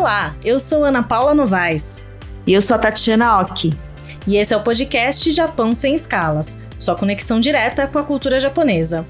Olá, eu sou Ana Paula Novaes. E eu sou a Tatiana Oki. E esse é o podcast Japão Sem Escalas, sua conexão direta com a cultura japonesa.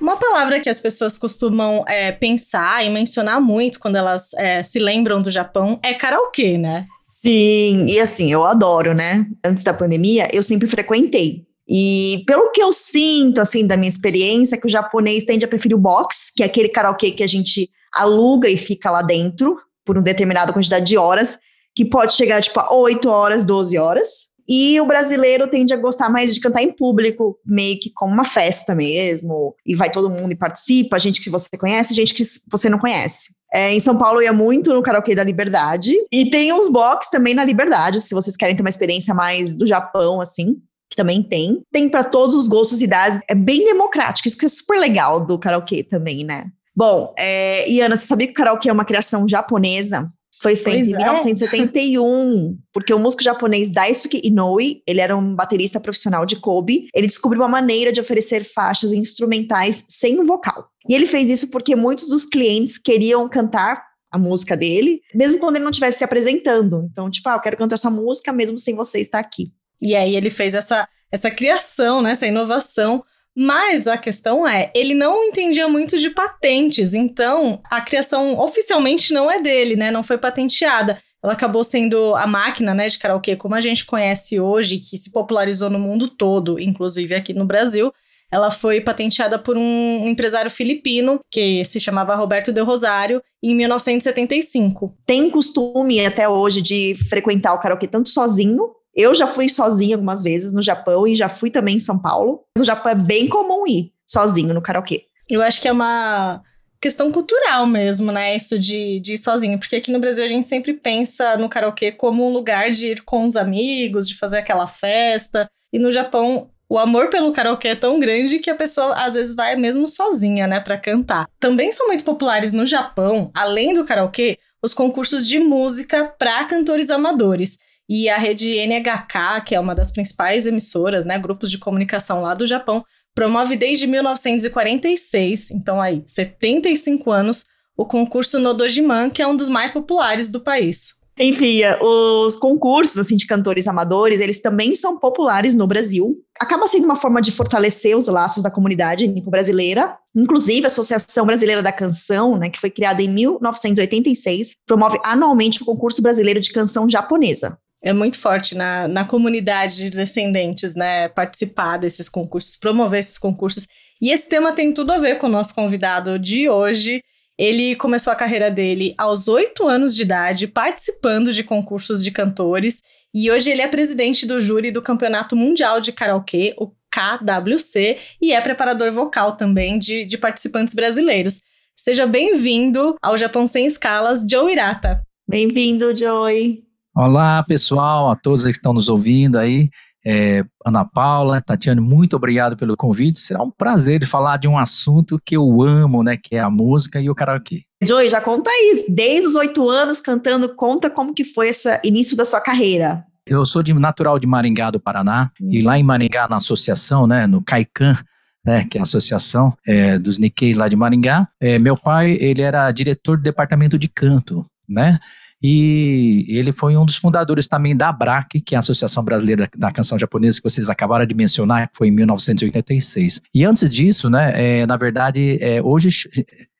Uma palavra que as pessoas costumam é, pensar e mencionar muito quando elas é, se lembram do Japão é karaokê, né? Sim, e assim, eu adoro, né? Antes da pandemia, eu sempre frequentei. E pelo que eu sinto, assim, da minha experiência, é que o japonês tende a preferir o box, que é aquele karaokê que a gente aluga e fica lá dentro por uma determinada quantidade de horas, que pode chegar, tipo, a 8 horas, 12 horas. E o brasileiro tende a gostar mais de cantar em público, meio que como uma festa mesmo. E vai todo mundo e participa, gente que você conhece, gente que você não conhece. É, em São Paulo eu ia muito no karaokê da Liberdade. E tem uns box também na Liberdade, se vocês querem ter uma experiência mais do Japão, assim que também tem. Tem para todos os gostos e idades. É bem democrático, isso que é super legal do karaokê também, né? Bom, é, Iana, você sabia que o karaokê é uma criação japonesa? Foi feito pois em é. 1971, porque o músico japonês Daisuke Inoue, ele era um baterista profissional de Kobe, ele descobriu uma maneira de oferecer faixas instrumentais sem vocal. E ele fez isso porque muitos dos clientes queriam cantar a música dele, mesmo quando ele não estivesse se apresentando. Então, tipo, ah, eu quero cantar sua música mesmo sem você estar aqui. E aí ele fez essa, essa criação, né, essa inovação. Mas a questão é, ele não entendia muito de patentes, então a criação oficialmente não é dele, né? Não foi patenteada. Ela acabou sendo a máquina, né, de karaokê como a gente conhece hoje, que se popularizou no mundo todo, inclusive aqui no Brasil. Ela foi patenteada por um empresário filipino que se chamava Roberto de Rosário em 1975. Tem costume até hoje de frequentar o karaokê tanto sozinho eu já fui sozinha algumas vezes no Japão e já fui também em São Paulo. No Japão é bem comum ir sozinho no karaokê. Eu acho que é uma questão cultural mesmo, né? Isso de, de ir sozinho. Porque aqui no Brasil a gente sempre pensa no karaokê como um lugar de ir com os amigos, de fazer aquela festa. E no Japão, o amor pelo karaokê é tão grande que a pessoa às vezes vai mesmo sozinha, né, para cantar. Também são muito populares no Japão, além do karaokê, os concursos de música para cantores amadores. E a rede NHK, que é uma das principais emissoras, né, grupos de comunicação lá do Japão, promove desde 1946, então aí, 75 anos, o concurso Nodojiman, que é um dos mais populares do país. Enfim, os concursos assim, de cantores amadores, eles também são populares no Brasil. Acaba sendo uma forma de fortalecer os laços da comunidade nipo-brasileira. Inclusive, a Associação Brasileira da Canção, né, que foi criada em 1986, promove anualmente o concurso brasileiro de canção japonesa é muito forte na, na comunidade de descendentes, né? Participar desses concursos, promover esses concursos. E esse tema tem tudo a ver com o nosso convidado de hoje. Ele começou a carreira dele aos oito anos de idade, participando de concursos de cantores. E hoje ele é presidente do júri do Campeonato Mundial de Karaokê, o KWC, e é preparador vocal também de, de participantes brasileiros. Seja bem-vindo ao Japão Sem Escalas, Joe Irata. Bem-vindo, Joey. Olá, pessoal, a todos que estão nos ouvindo aí. É, Ana Paula, Tatiane, muito obrigado pelo convite. Será um prazer falar de um assunto que eu amo, né? Que é a música e o karaokê. Joey, já conta aí, desde os oito anos cantando, conta como que foi esse início da sua carreira. Eu sou de natural de Maringá, do Paraná, hum. e lá em Maringá, na associação, né, no CAICAN, né, que é a associação é, dos Nikkei lá de Maringá, é, meu pai, ele era diretor do departamento de canto, né, e ele foi um dos fundadores também da ABRAC, que é a Associação Brasileira da Canção Japonesa, que vocês acabaram de mencionar, que foi em 1986. E antes disso, né, é, na verdade, é, hoje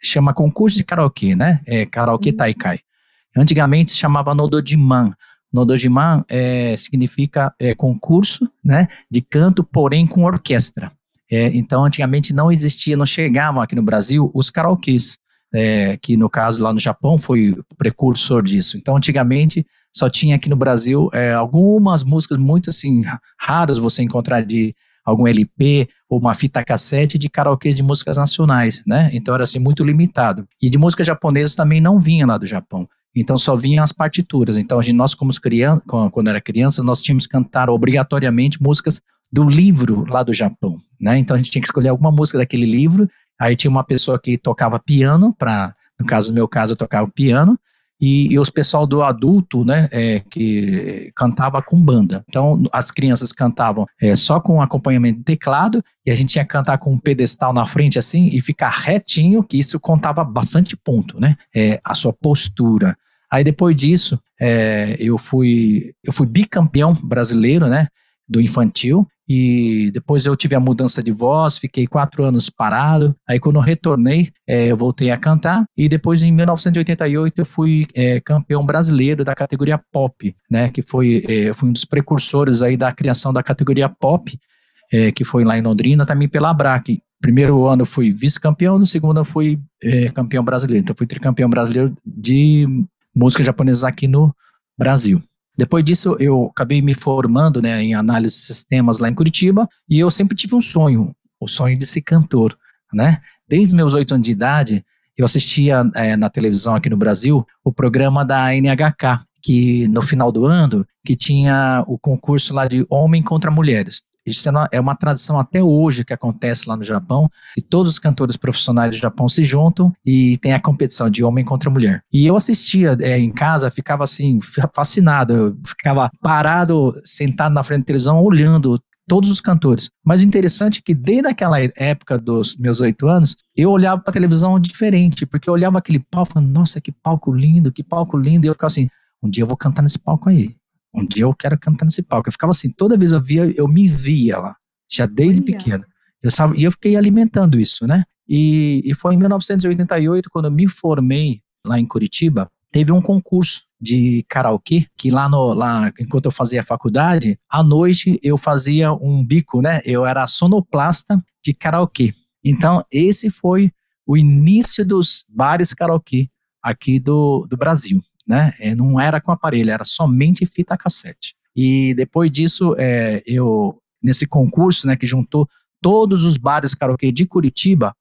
chama concurso de karaokê, né? É karaokê uhum. Taikai. Antigamente se chamava Nodojiman. Nodojiman é, significa é, concurso né, de canto, porém com orquestra. É, então, antigamente não existia, não chegavam aqui no Brasil os karaokês é, que no caso lá no Japão foi o precursor disso. Então, antigamente só tinha aqui no Brasil é, algumas músicas muito assim raras você encontrar de algum LP ou uma fita cassete de karaokê de músicas nacionais, né? Então era assim muito limitado. E de músicas japonesas também não vinha lá do Japão. Então só vinham as partituras. Então gente, nós como criança, quando era criança, nós tínhamos que cantar obrigatoriamente músicas do livro lá do Japão, né? Então a gente tinha que escolher alguma música daquele livro Aí tinha uma pessoa que tocava piano, para no caso do meu caso, eu tocava piano, e, e os pessoal do adulto, né, é, que cantava com banda. Então, as crianças cantavam é, só com acompanhamento de teclado, e a gente tinha que cantar com um pedestal na frente, assim, e ficar retinho, que isso contava bastante ponto, né? É, a sua postura. Aí, depois disso, é, eu, fui, eu fui bicampeão brasileiro, né, do infantil, e depois eu tive a mudança de voz, fiquei quatro anos parado. Aí quando eu retornei, é, eu voltei a cantar e depois em 1988 eu fui é, campeão brasileiro da categoria pop, né? Que foi é, fui um dos precursores aí da criação da categoria pop, é, que foi lá em Londrina, também pela Abrac. Primeiro ano eu fui vice-campeão, no segundo eu fui é, campeão brasileiro. Então eu fui tricampeão brasileiro de música japonesa aqui no Brasil. Depois disso, eu acabei me formando né, em análise de sistemas lá em Curitiba e eu sempre tive um sonho, o sonho de ser cantor. Né? Desde meus oito anos de idade, eu assistia é, na televisão aqui no Brasil o programa da NHK, que no final do ano, que tinha o concurso lá de homem contra mulheres. Isso é, é uma tradição até hoje que acontece lá no Japão, e todos os cantores profissionais do Japão se juntam e tem a competição de homem contra mulher. E eu assistia é, em casa, ficava assim, fascinado, eu ficava parado, sentado na frente da televisão, olhando todos os cantores. Mas o interessante é que desde aquela época dos meus oito anos, eu olhava para a televisão diferente, porque eu olhava aquele palco, falando, nossa, que palco lindo, que palco lindo, e eu ficava assim, um dia eu vou cantar nesse palco aí. Um dia eu quero cantar nesse palco. Eu ficava assim, toda vez eu via, eu me via lá, já desde pequeno. Eu sabe, e eu fiquei alimentando isso, né? E, e foi em 1988, quando eu me formei lá em Curitiba, teve um concurso de karaokê, que lá, no, lá enquanto eu fazia faculdade, à noite eu fazia um bico, né? Eu era sonoplasta de karaokê. Então, esse foi o início dos bares karaokê aqui do, do Brasil né? É, não era com aparelho, era somente fita cassete. E depois disso, é, eu nesse concurso, né, que juntou todos os bares karaokê de Curitiba,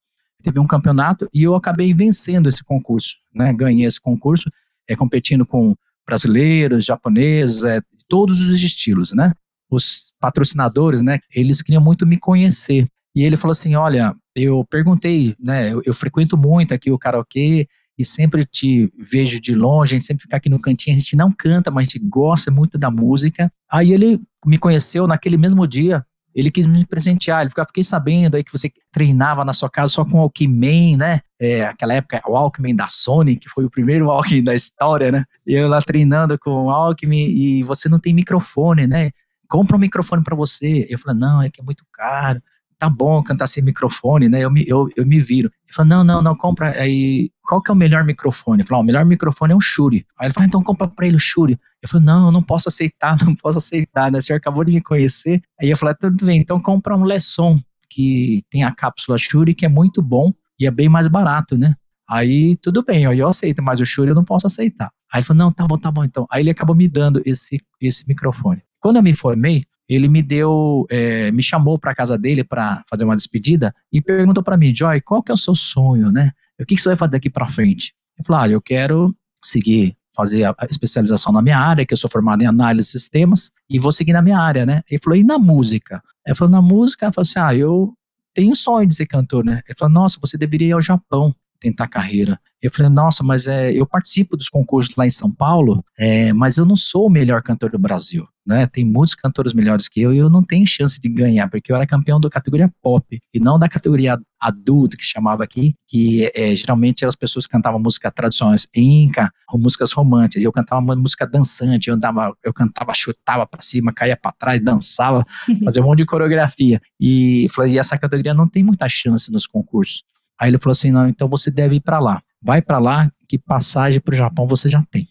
teve um campeonato e eu acabei vencendo esse concurso, né? Ganhei esse concurso, é, competindo com brasileiros, japoneses, é, todos os estilos, né? Os patrocinadores, né? Eles queriam muito me conhecer. E ele falou assim: Olha, eu perguntei, né? Eu, eu frequento muito aqui o karaokê e sempre te vejo de longe, a gente sempre fica aqui no cantinho, a gente não canta, mas a gente gosta muito da música. Aí ele me conheceu naquele mesmo dia, ele quis me presentear, ele ficou, fiquei sabendo aí que você treinava na sua casa só com o Walkman, né? É, aquela época, o Walkman da Sony, que foi o primeiro Walkman da história, né? E eu lá treinando com o Walkman e você não tem microfone, né? Compra um microfone para você. Eu falei, não, é que é muito caro tá bom cantar sem microfone, né? Eu me, eu, eu me viro. Ele falou, não, não, não, compra. Aí, qual que é o melhor microfone? Eu falei, o melhor microfone é um Shure. Aí ele falou, ah, então compra pra ele o Shure. Eu falei, não, eu não posso aceitar, não posso aceitar, né? O senhor acabou de me conhecer. Aí eu falei, ah, tudo bem, então compra um Lesson, que tem a cápsula Shure, que é muito bom e é bem mais barato, né? Aí tudo bem, aí eu aceito, mas o Shure eu não posso aceitar. Aí ele falou, não, tá bom, tá bom, então. Aí ele acabou me dando esse, esse microfone. Quando eu me formei, ele me deu, é, me chamou para casa dele para fazer uma despedida e perguntou para mim, Joy, qual que é o seu sonho, né? O que, que você vai fazer daqui para frente? Eu falei, ah, eu quero seguir fazer a especialização na minha área, que eu sou formado em análise de sistemas, e vou seguir na minha área, né? Ele falou, e na música? Ele falou, na música, eu falei assim, ah, eu tenho sonho de ser cantor, né? Ele falou, nossa, você deveria ir ao Japão tentar carreira. Eu falei, nossa, mas é, eu participo dos concursos lá em São Paulo, é, mas eu não sou o melhor cantor do Brasil. Né? Tem muitos cantores melhores que eu e eu não tenho chance de ganhar, porque eu era campeão da categoria pop e não da categoria adulto, que chamava aqui, que é, geralmente eram as pessoas que cantavam música tradicionais inca ou músicas românticas. Eu cantava uma música dançante, eu, andava, eu cantava, chutava para cima, caía para trás, dançava, fazia um monte de coreografia. E falei, e essa categoria não tem muita chance nos concursos. Aí ele falou assim: não, então você deve ir para lá. Vai para lá, que passagem para o Japão você já tem.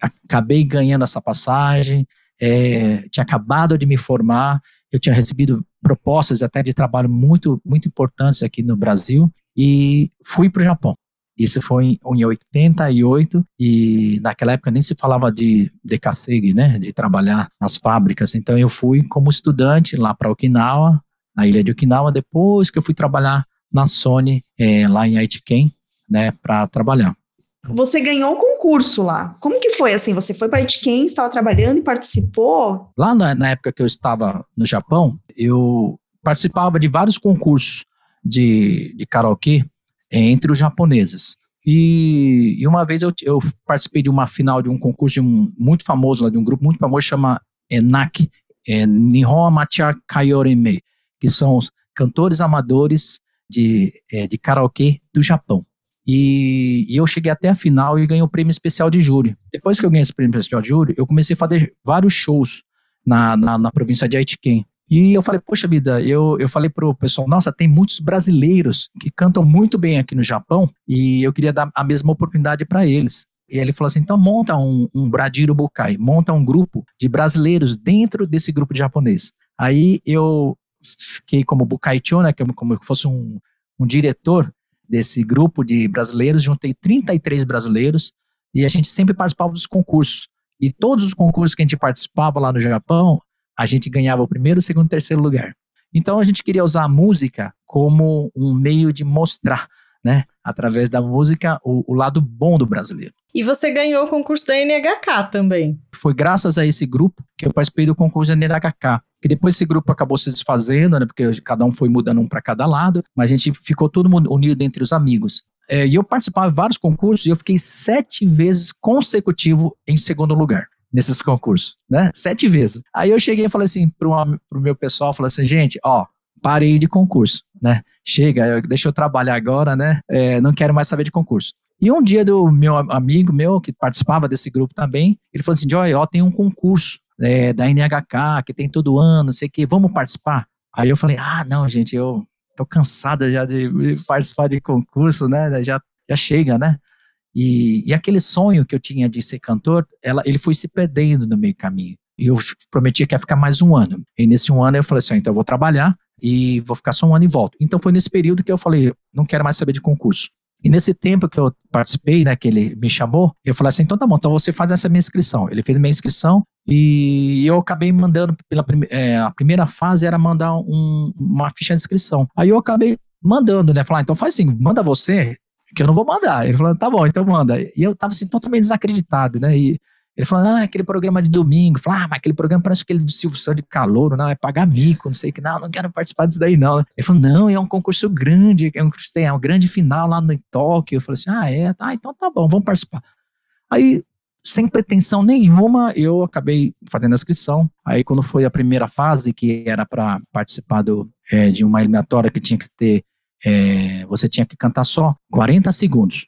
Acabei ganhando essa passagem, é, tinha acabado de me formar, eu tinha recebido propostas até de trabalho muito, muito importantes aqui no Brasil e fui para o Japão. Isso foi em 88 e naquela época nem se falava de decassegue, né, de trabalhar nas fábricas. Então eu fui como estudante lá para Okinawa, na ilha de Okinawa, depois que eu fui trabalhar na Sony, é, lá em Aitken, né, para trabalhar. Você ganhou um concurso lá. Como que foi assim? Você foi para Aitken, estava trabalhando e participou? Lá na, na, época que eu estava no Japão, eu participava de vários concursos de, de karaokê é, entre os japoneses. E, e uma vez eu, eu, participei de uma final de um concurso de um muito famoso, lá, de um grupo muito famoso, chama ENAC, é, Nihon Amateur Kayoreme, que são os cantores amadores de, é, de karaokê do Japão. E, e, eu cheguei até a final e ganhei o prêmio especial de júri. Depois que eu ganhei esse prêmio especial de júri, eu comecei a fazer vários shows na, na, na província de Aitken. E eu falei, poxa vida, eu, eu falei pro pessoal, nossa, tem muitos brasileiros que cantam muito bem aqui no Japão e eu queria dar a mesma oportunidade para eles. E ele falou assim, então monta um, um Bradiro Bukai, monta um grupo de brasileiros dentro desse grupo de japonês. Aí eu fiquei como Bukaicho, né, como se fosse um, um diretor desse grupo de brasileiros, juntei 33 brasileiros e a gente sempre participava dos concursos. E todos os concursos que a gente participava lá no Japão, a gente ganhava o primeiro, segundo, terceiro lugar. Então a gente queria usar a música como um meio de mostrar, né, através da música, o, o lado bom do brasileiro. E você ganhou o concurso da NHK também. Foi graças a esse grupo que eu participei do concurso da NHK. Que depois esse grupo acabou se desfazendo, né? Porque cada um foi mudando um para cada lado, mas a gente ficou todo mundo unido entre os amigos. É, e eu participava de vários concursos e eu fiquei sete vezes consecutivo em segundo lugar nesses concursos, né? Sete vezes. Aí eu cheguei e falei assim pro, pro meu pessoal, falei assim, gente, ó, parei de concurso, né? Chega, deixa eu trabalhar agora, né? É, não quero mais saber de concurso. E um dia do meu amigo meu, que participava desse grupo também, ele falou assim, Joy, ó, tem um concurso é, da NHK, que tem todo ano, sei que, vamos participar? Aí eu falei, ah, não, gente, eu tô cansado já de participar de concurso, né? Já, já chega, né? E, e aquele sonho que eu tinha de ser cantor, ela, ele foi se perdendo no meio caminho. E eu prometia que ia ficar mais um ano. E nesse um ano eu falei assim, então eu vou trabalhar e vou ficar só um ano e volto. Então foi nesse período que eu falei, não quero mais saber de concurso. E nesse tempo que eu participei, né, que ele me chamou, eu falei assim, então tá bom, então você faz essa minha inscrição. Ele fez minha inscrição e eu acabei mandando, pela prime é, a primeira fase era mandar um, uma ficha de inscrição. Aí eu acabei mandando, né, falar, ah, então faz assim, manda você, que eu não vou mandar. Ele falou, tá bom, então manda. E eu tava assim, totalmente desacreditado, né, e ele falou, ah, aquele programa de domingo. Falei, ah, mas aquele programa parece aquele do Silvio Santos de calor, não, é pagar mico, não sei o que, não, não quero participar disso daí, não. Ele falou, não, é um concurso grande, é um, é um grande final lá no Tóquio. Eu falei assim, ah, é, tá, então tá bom, vamos participar. Aí, sem pretensão nenhuma, eu acabei fazendo a inscrição. Aí, quando foi a primeira fase, que era para participar do, é, de uma eliminatória que tinha que ter, é, você tinha que cantar só 40 segundos.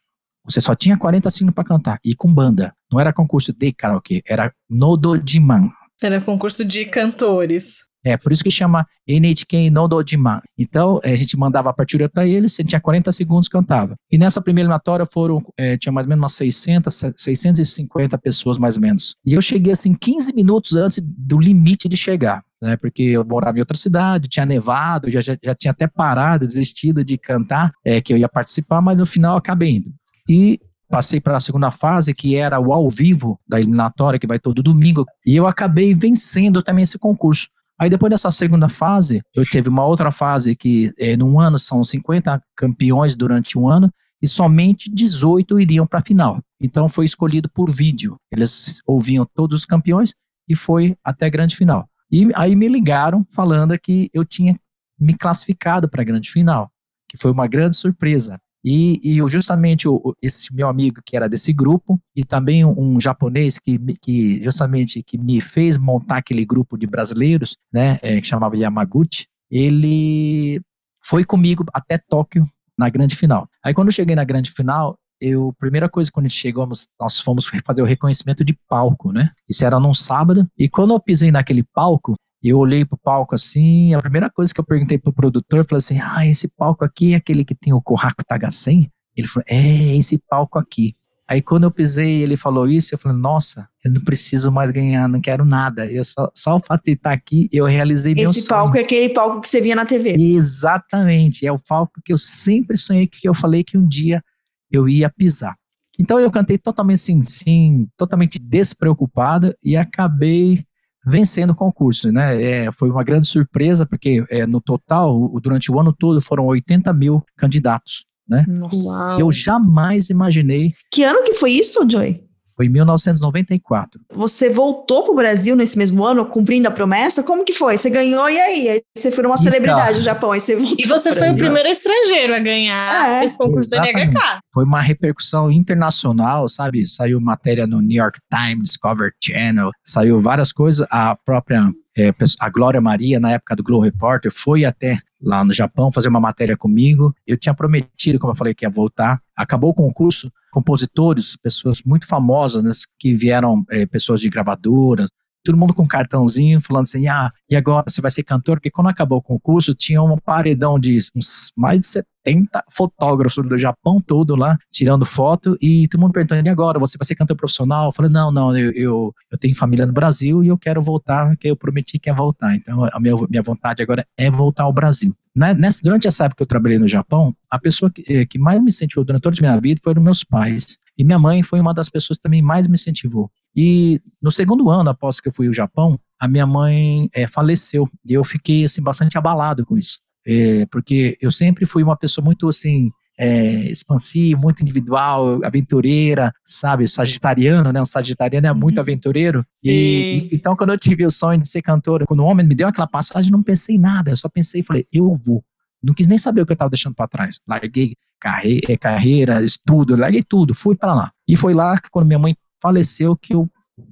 Você só tinha 40 sinos para cantar e com banda. Não era concurso de karaokê, era Nodojiman. Era concurso de cantores. É, por isso que chama NHK Nodojiman. Então, é, a gente mandava a partitura para eles, você tinha 40 segundos cantava. E nessa primeira eliminatória foram, é, tinha mais ou menos umas 600, 650 pessoas mais ou menos. E eu cheguei assim 15 minutos antes do limite de chegar. Né, porque eu morava em outra cidade, tinha nevado, já, já, já tinha até parado, desistido de cantar, é, que eu ia participar, mas no final acabei indo. E passei para a segunda fase, que era o ao vivo da eliminatória, que vai todo domingo, e eu acabei vencendo também esse concurso. Aí depois dessa segunda fase, eu tive uma outra fase que é, num ano são 50 campeões durante um ano e somente 18 iriam para a final. Então foi escolhido por vídeo. Eles ouviam todos os campeões e foi até a grande final. E aí me ligaram falando que eu tinha me classificado para a grande final, que foi uma grande surpresa. E, e justamente o, esse meu amigo que era desse grupo e também um, um, japonês que, que justamente que me fez montar aquele grupo de brasileiros, né, é, que chamava Yamaguchi, ele foi comigo até Tóquio na grande final. Aí quando eu cheguei na grande final, eu primeira coisa quando chegamos, nós fomos fazer o reconhecimento de palco, né? Isso era num sábado e quando eu pisei naquele palco, e eu olhei pro palco assim, a primeira coisa que eu perguntei pro produtor, falei assim, ah, esse palco aqui é aquele que tem o Kohaku Tagasen? Ele falou, é, esse palco aqui. Aí quando eu pisei ele falou isso, eu falei, nossa, eu não preciso mais ganhar, não quero nada. Eu só, só o fato de estar aqui, eu realizei esse meu sonho. Esse palco é aquele palco que você via na TV. Exatamente, é o palco que eu sempre sonhei, que eu falei que um dia eu ia pisar. Então eu cantei totalmente assim, sim, totalmente despreocupado e acabei vencendo o concurso, né? É, foi uma grande surpresa, porque é, no total, durante o ano todo, foram 80 mil candidatos, né? Nossa. Eu jamais imaginei. Que ano que foi isso, Joy? Foi em 1994. Você voltou para o Brasil nesse mesmo ano, cumprindo a promessa? Como que foi? Você ganhou e aí? aí você foi uma então, celebridade no Japão. Aí você e você foi o primeiro estrangeiro a ganhar é, esse concurso exatamente. da NHK. Foi uma repercussão internacional, sabe? Saiu matéria no New York Times, Discovery Channel, saiu várias coisas. A própria é, a Glória Maria, na época do Globo Repórter, foi até lá no Japão fazer uma matéria comigo. Eu tinha prometido, como eu falei, que ia voltar. Acabou o concurso, compositores, pessoas muito famosas, né, que vieram, é, pessoas de gravadoras, todo mundo com cartãozinho falando assim, ah, e agora você vai ser cantor? Porque quando acabou o concurso, tinha um paredão de uns mais de 70 fotógrafos do Japão todo lá, tirando foto, e todo mundo perguntando, e agora, você vai ser cantor profissional? Eu falei, não, não, eu, eu, eu tenho família no Brasil e eu quero voltar, porque eu prometi que ia voltar. Então, a minha, minha vontade agora é voltar ao Brasil. Né, nessa, durante essa época que eu trabalhei no Japão, a pessoa que, eh, que mais me incentivou durante toda a minha vida foram meus pais. E minha mãe foi uma das pessoas que também mais me incentivou. E no segundo ano após que eu fui ao Japão, a minha mãe é, faleceu. E eu fiquei assim bastante abalado com isso. É, porque eu sempre fui uma pessoa muito assim é, expansiva, muito individual, aventureira, sabe? Sagitariano, né? Um sagitariano é muito uhum. aventureiro. E, e, então, quando eu tive o sonho de ser cantora, quando o homem me deu aquela passagem, não pensei em nada. Eu só pensei e falei, eu vou. Não quis nem saber o que eu estava deixando para trás. Larguei carreira, carreira, estudo, larguei tudo, fui para lá. E foi lá que quando minha mãe faleceu que eu,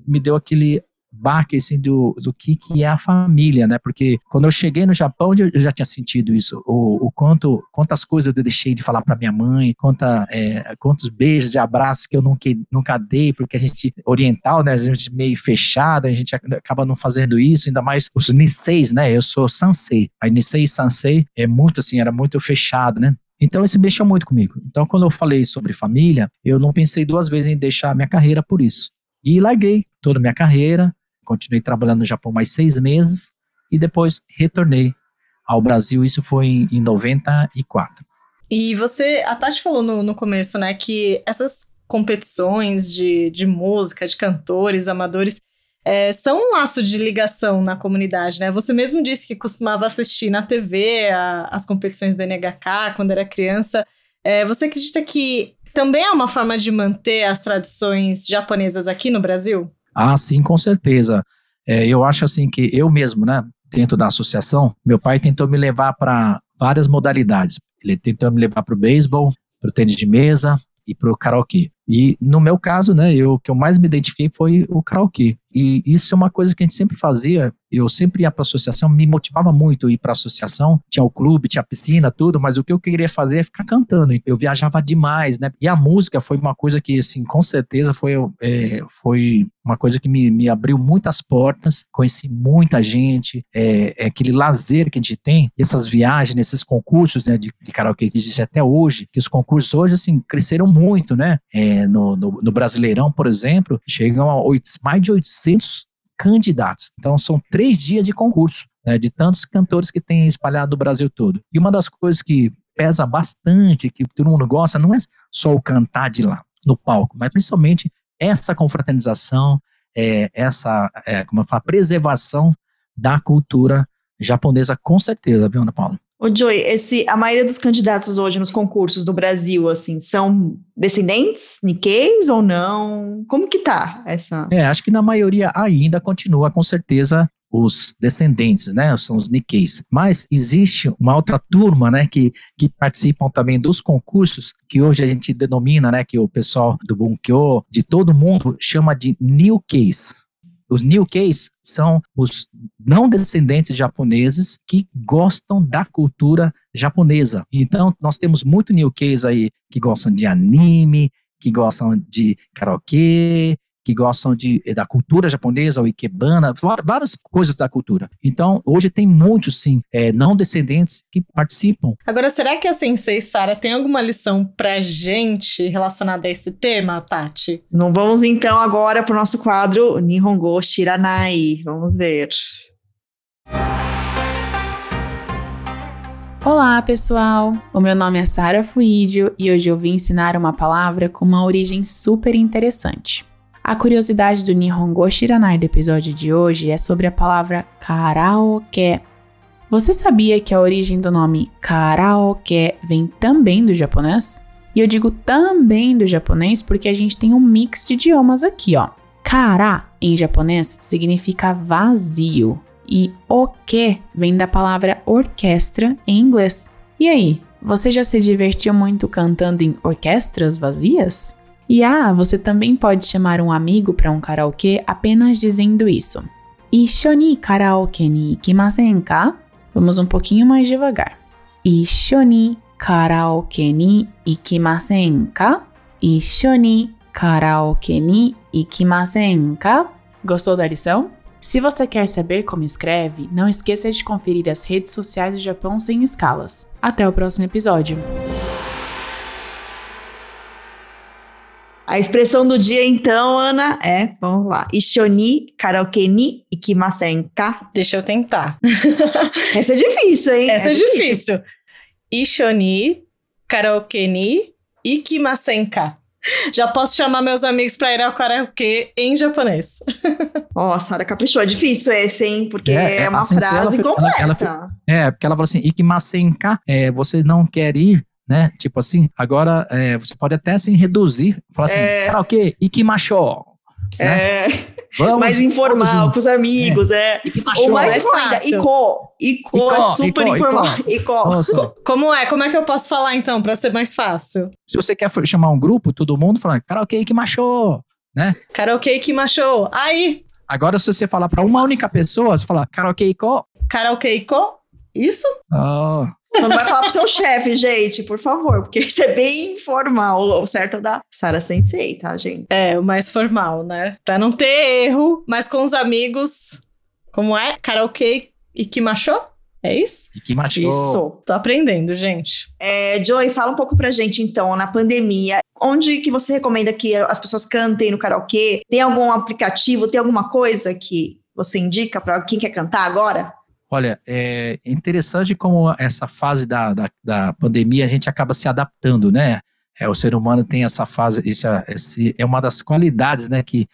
me deu aquele baque assim, do, do que, que é a família, né? Porque quando eu cheguei no Japão, eu já tinha sentido isso. O, o quanto, quantas coisas eu deixei de falar para minha mãe, quanta, é, quantos beijos de abraços que eu nunca, nunca dei, porque a gente, oriental, né? A gente meio fechada, a gente acaba não fazendo isso, ainda mais os Niseis, né? Eu sou Sansei. A Nisei e Sansei é muito assim, era muito fechado, né? Então isso mexeu muito comigo. Então quando eu falei sobre família, eu não pensei duas vezes em deixar minha carreira por isso. E larguei toda a minha carreira, continuei trabalhando no Japão mais seis meses e depois retornei ao Brasil. Isso foi em, em 94. E você, a Tati falou no, no começo, né, que essas competições de, de música, de cantores, amadores, é, são um laço de ligação na comunidade, né? Você mesmo disse que costumava assistir na TV a, as competições da NHK quando era criança. É, você acredita que também é uma forma de manter as tradições japonesas aqui no Brasil? Ah, sim, com certeza. É, eu acho assim que eu mesmo, né, dentro da associação, meu pai tentou me levar para várias modalidades. Ele tentou me levar para o beisebol, para o tênis de mesa e para o karaokê. E no meu caso, né, eu, o que eu mais me identifiquei foi o karaokê. E isso é uma coisa que a gente sempre fazia. Eu sempre ia para a associação, me motivava muito ir para a associação. Tinha o clube, tinha a piscina, tudo, mas o que eu queria fazer é ficar cantando. Eu viajava demais, né? E a música foi uma coisa que, assim, com certeza foi, é, foi uma coisa que me, me abriu muitas portas. Conheci muita gente, é, é aquele lazer que a gente tem, essas viagens, esses concursos né, de, de karaokê que existe até hoje, que os concursos hoje, assim, cresceram muito, né? É, no, no, no, Brasileirão, por exemplo, chegam a 8, mais de 800 candidatos. Então, são três dias de concurso, né, de tantos cantores que tem espalhado o Brasil todo. E uma das coisas que pesa bastante, que todo mundo gosta, não é só o cantar de lá, no palco, mas principalmente essa confraternização, é, essa, é, como eu falo, preservação da cultura japonesa, com certeza, viu, Ana Paula? Ô, Joy, esse, a maioria dos candidatos hoje nos concursos no Brasil, assim, são descendentes, Nikkeis ou não? Como que tá essa? É, acho que na maioria ainda continua, com certeza, os descendentes, né? São os Nikkeis. Mas existe uma outra turma, né? Que, que participam também dos concursos, que hoje a gente denomina, né? Que o pessoal do Bunkyo, de todo mundo, chama de New Case. Os Case são os não descendentes japoneses que gostam da cultura japonesa. Então, nós temos muito Case aí que gostam de anime, que gostam de karaokê, que gostam de, da cultura japonesa, o ikebana, várias coisas da cultura. Então, hoje tem muitos, sim, é, não descendentes que participam. Agora, será que a Sensei Sara tem alguma lição pra gente relacionada a esse tema, Tati? Não vamos então agora pro nosso quadro Nihongo Shiranai. Vamos ver. Olá, pessoal! O meu nome é Sara Fuídio e hoje eu vim ensinar uma palavra com uma origem super interessante. A curiosidade do Nihongo Shiranai do episódio de hoje é sobre a palavra karaoke. Você sabia que a origem do nome karaoke vem também do japonês? E eu digo também do japonês porque a gente tem um mix de idiomas aqui, ó. Kara em japonês significa vazio e oke vem da palavra orquestra em inglês. E aí, você já se divertiu muito cantando em orquestras vazias? E ah, você também pode chamar um amigo para um karaokê apenas dizendo isso. Isho ni karaoke ni ikimasen ka? Vamos um pouquinho mais devagar. Isho ni karaoke ni ikimasen ka? Isho ni karaoke ni ikimasen ka? Gostou da lição? Se você quer saber como escreve, não esqueça de conferir as redes sociais do Japão sem escalas. Até o próximo episódio. A expressão do dia, então, Ana, é, vamos lá, Ishoni karaoke ni ikimasen ka? Deixa eu tentar. Essa é difícil, hein? Essa é, é difícil. difícil. Ishoni karaoke ni ikimasen ka? Já posso chamar meus amigos para ir ao karaokê em japonês. Ó, Sara caprichou. É difícil esse, hein? Porque é, é uma assim, frase completa. Ela, ela, é, porque ela falou assim, ikimasen ka, é, você não quer ir né? Tipo assim, agora é, você pode até assim reduzir, falar assim, é... karaokê, ikimasho. Né? É. Vamos, mais informal, com os amigos, é. é. Ou mais ainda, Ico. Ico é super Ico, informal. Ico. Ico. Como é? Como é que eu posso falar então, para ser mais fácil? Se você quer chamar um grupo, todo mundo fala karaokê Ikimasho, né? Karaokê Ikimasho. Aí. Agora, se você falar para uma única pessoa, você fala karaokê Iko. Karaokê Iko? Isso? Oh. Não vai falar pro seu chefe, gente, por favor, porque isso é bem informal. O certo é da Sara Sensei, tá, gente? É, o mais formal, né? Pra não ter erro, mas com os amigos. Como é? Karaokê e que machou? É isso? E que machou. Isso. Tô aprendendo, gente. É, Joey, fala um pouco pra gente, então, na pandemia, onde que você recomenda que as pessoas cantem no karaokê? Tem algum aplicativo, tem alguma coisa que você indica para quem quer cantar agora? Olha, é interessante como essa fase da, da, da pandemia a gente acaba se adaptando, né? É, o ser humano tem essa fase, isso é, esse é uma das qualidades, né, que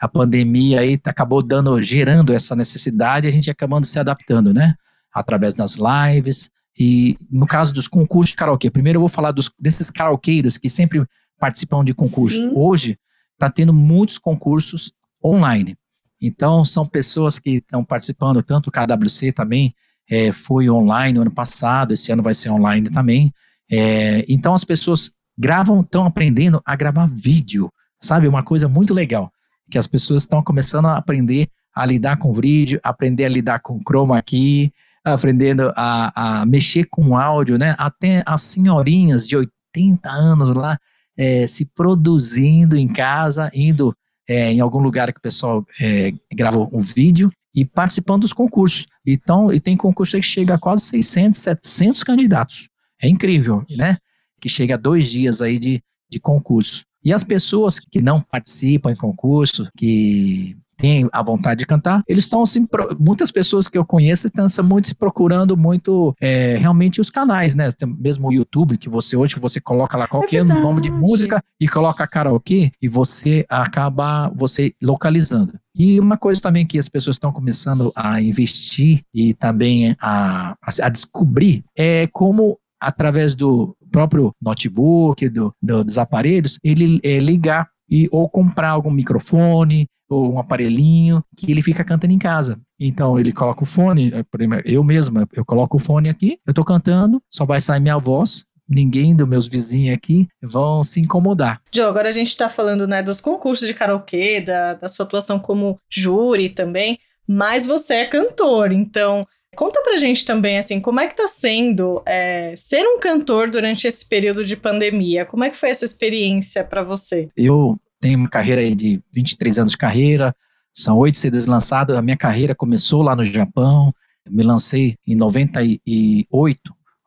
a pandemia aí acabou dando, gerando essa necessidade, a gente acabando se adaptando, né? Através das lives e no caso dos concursos de karaokê. Primeiro eu vou falar dos, desses karaokeiros que sempre participam de concurso. Sim. Hoje está tendo muitos concursos online. Então, são pessoas que estão participando, tanto o KWC também é, foi online no ano passado, esse ano vai ser online também. É, então, as pessoas gravam, estão aprendendo a gravar vídeo, sabe? Uma coisa muito legal, que as pessoas estão começando a aprender a lidar com vídeo, aprender a lidar com chroma key, aprendendo a, a mexer com áudio, né? Até as senhorinhas de 80 anos lá é, se produzindo em casa, indo é, em algum lugar que o pessoal é, grava um vídeo e participando dos concursos. Então, e tem concurso que chega a quase 600, 700 candidatos. É incrível, né? Que chega a dois dias aí de, de concurso. E as pessoas que não participam em concurso, que têm a vontade de cantar, eles estão assim, muitas pessoas que eu conheço estão muito se procurando muito é, realmente os canais, né? Tem mesmo o YouTube, que você hoje você coloca lá qualquer é nome de música e coloca karaokê e você acaba você localizando. E uma coisa também que as pessoas estão começando a investir e também a, a descobrir é como através do próprio notebook, do, do, dos aparelhos, ele é, ligar e ou comprar algum microfone ou um aparelhinho que ele fica cantando em casa. Então ele coloca o fone, eh, eu mesmo, eu coloco o fone aqui, eu tô cantando, só vai sair minha voz, ninguém dos meus vizinhos aqui vão se incomodar. Joe, agora a gente está falando né, dos concursos de karaokê, da, da sua atuação como júri também, mas você é cantor, então conta pra gente também, assim, como é que tá sendo é, ser um cantor durante esse período de pandemia? Como é que foi essa experiência para você? Eu tenho uma carreira aí de 23 anos de carreira, são oito CDs lançados. A minha carreira começou lá no Japão, me lancei em 98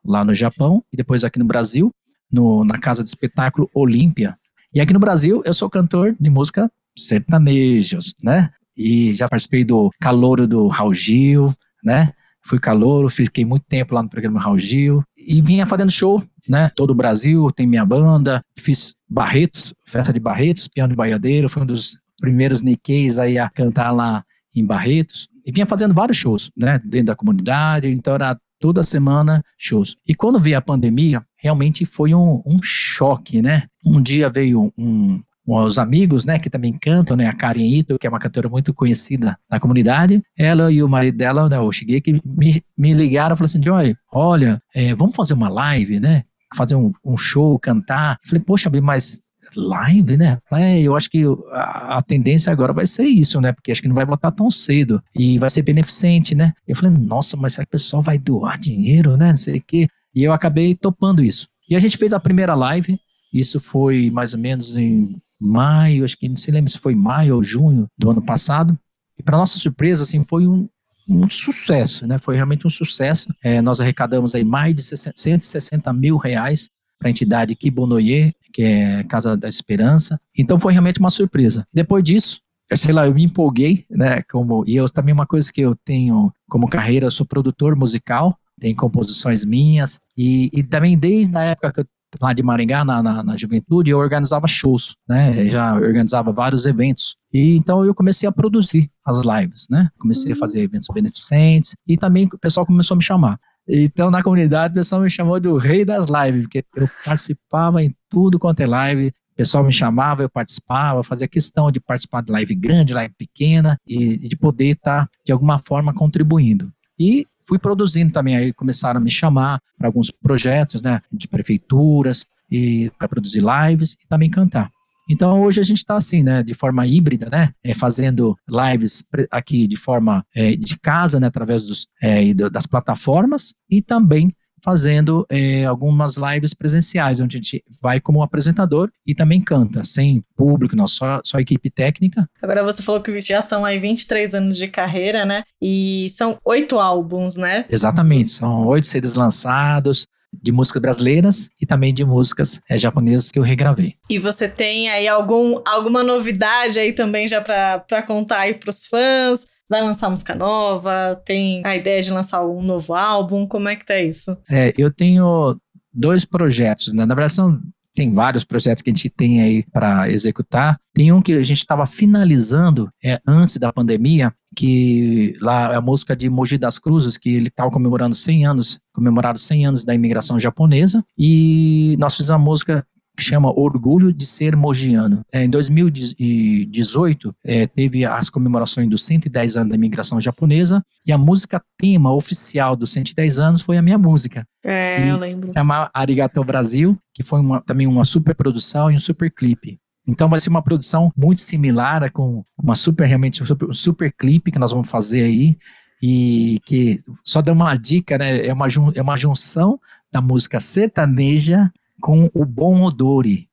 lá no Japão e depois aqui no Brasil, no, na casa de espetáculo Olímpia. E aqui no Brasil eu sou cantor de música sertanejos, né? E já participei do Calouro do Raul Gil, né? Fui calouro, fiquei muito tempo lá no programa Raul Gil e vinha fazendo show, né? Todo o Brasil tem minha banda, fiz Barretos, festa de Barretos, piano de baiadeiro, foi um dos primeiros Nikkeis aí a cantar lá em Barretos e vinha fazendo vários shows, né? Dentro da comunidade, então era toda semana shows. E quando veio a pandemia, realmente foi um, um choque, né? Um dia veio um, os amigos, né, que também cantam, né, a Karen Ito, que é uma cantora muito conhecida na comunidade, ela e o marido dela, né, o Shigeki, me, me ligaram e falaram assim, Joy, olha, é, vamos fazer uma live, né, fazer um, um show, cantar. Eu falei, poxa, mas live, né? É, eu acho que a, a, tendência agora vai ser isso, né? Porque acho que não vai votar tão cedo e vai ser beneficente, né? Eu falei, nossa, mas será que o pessoal vai doar dinheiro, né? Não sei o quê. E eu acabei topando isso. E a gente fez a primeira live, isso foi mais ou menos em maio, acho que não se lembra se foi maio ou junho do ano passado. E para nossa surpresa, assim, foi um, um sucesso, né? Foi realmente um sucesso. É, nós arrecadamos aí mais de 160 mil reais para a entidade Kibonoye, que é Casa da Esperança. Então foi realmente uma surpresa. Depois disso, eu sei lá, eu me empolguei, né? Como, e eu também uma coisa que eu tenho como carreira, eu sou produtor musical, tem composições minhas, e, e também desde a época que eu lá de Maringá, na, na, na, juventude, eu organizava shows, né? Eu já organizava vários eventos. E então eu comecei a produzir as lives, né? Comecei a fazer eventos beneficentes e também o pessoal começou a me chamar. Então, na comunidade, o pessoal me chamou do rei das lives, porque eu participava em tudo quanto é live. O pessoal me chamava, eu participava, fazia questão de participar de live grande, live pequena, e, de poder estar, de alguma forma, contribuindo. E fui produzindo também, aí começaram a me chamar para alguns projetos, né, de prefeituras, e para produzir lives e também cantar. Então hoje a gente está assim, né, de forma híbrida, né, é, fazendo lives aqui de forma é, de casa, né, através dos, é, das plataformas e também fazendo é, algumas lives presenciais, onde a gente vai como apresentador e também canta, sem público, não, só, só equipe técnica. Agora você falou que já são aí 23 anos de carreira, né? E são oito álbuns, né? Exatamente, são oito CDs lançados, de músicas brasileiras e também de músicas é, japonesas que eu regravei. E você tem aí algum, alguma novidade aí também já para contar aí para os fãs? Vai lançar música nova? Tem a ideia de lançar um novo álbum? Como é que tá isso? É, eu tenho dois projetos, né? Na verdade, são tem vários projetos que a gente tem aí para executar. Tem um que a gente estava finalizando é, antes da pandemia, que lá é a música de Mogi das Cruzes, que ele estava comemorando 100 anos, comemorado 100 anos da imigração japonesa, e nós fizemos a música que chama Orgulho de Ser Mogiano. É, em 2018, é, teve as comemorações dos 110 anos da imigração japonesa, e a música tema oficial dos 110 anos foi a minha música. É, eu lembro. Chama Arigato Brasil, que foi uma, também uma super produção e um super clipe. Então vai ser uma produção muito similar com uma super, realmente, um super, um super clipe que nós vamos fazer aí. E que, só dar uma dica, né? É uma, é uma junção da música sertaneja com o Bon Odori,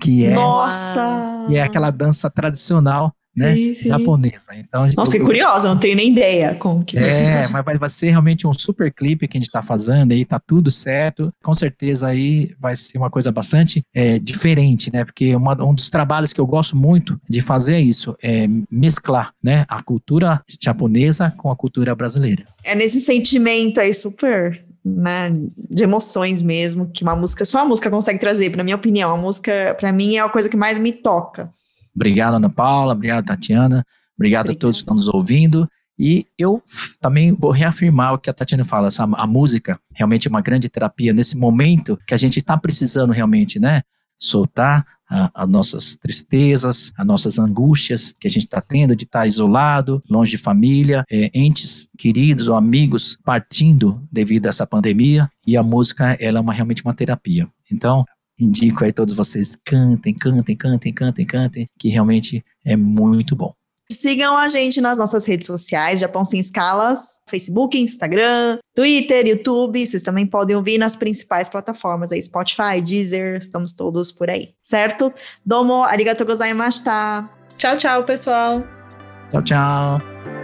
que é, Nossa! que é aquela dança tradicional né, sim, sim. japonesa. Então, Nossa, eu, curiosa, não tenho nem ideia como que É, mas vai, vai ser realmente um super clipe que a gente está fazendo aí, tá tudo certo. Com certeza aí vai ser uma coisa bastante é, diferente, né? Porque uma, um dos trabalhos que eu gosto muito de fazer é isso, é mesclar, né, a cultura japonesa com a cultura brasileira. É nesse sentimento aí super né, de emoções mesmo, que uma música, só a música consegue trazer, na minha opinião. A música, para mim, é a coisa que mais me toca. Obrigado, Ana Paula. Obrigado, Tatiana. Obrigado a todos que estão nos ouvindo. E eu também vou reafirmar o que a Tatiana fala, essa, a música realmente é uma grande terapia nesse momento que a gente está precisando realmente, né? Soltar as nossas tristezas, as nossas angústias que a gente está tendo de estar tá isolado, longe de família, é, entes queridos ou amigos partindo devido a essa pandemia. E a música, ela é uma, realmente uma terapia. Então, indico aí todos vocês, cantem, cantem, cantem, cantem, cantem, que realmente é muito bom. Sigam a gente nas nossas redes sociais, Japão Sem Escalas, Facebook, Instagram, Twitter, YouTube. Vocês também podem ouvir nas principais plataformas aí, Spotify, Deezer, estamos todos por aí, certo? Domo, arigatou gozaimashita. Tchau, tchau, pessoal. Tchau, tchau.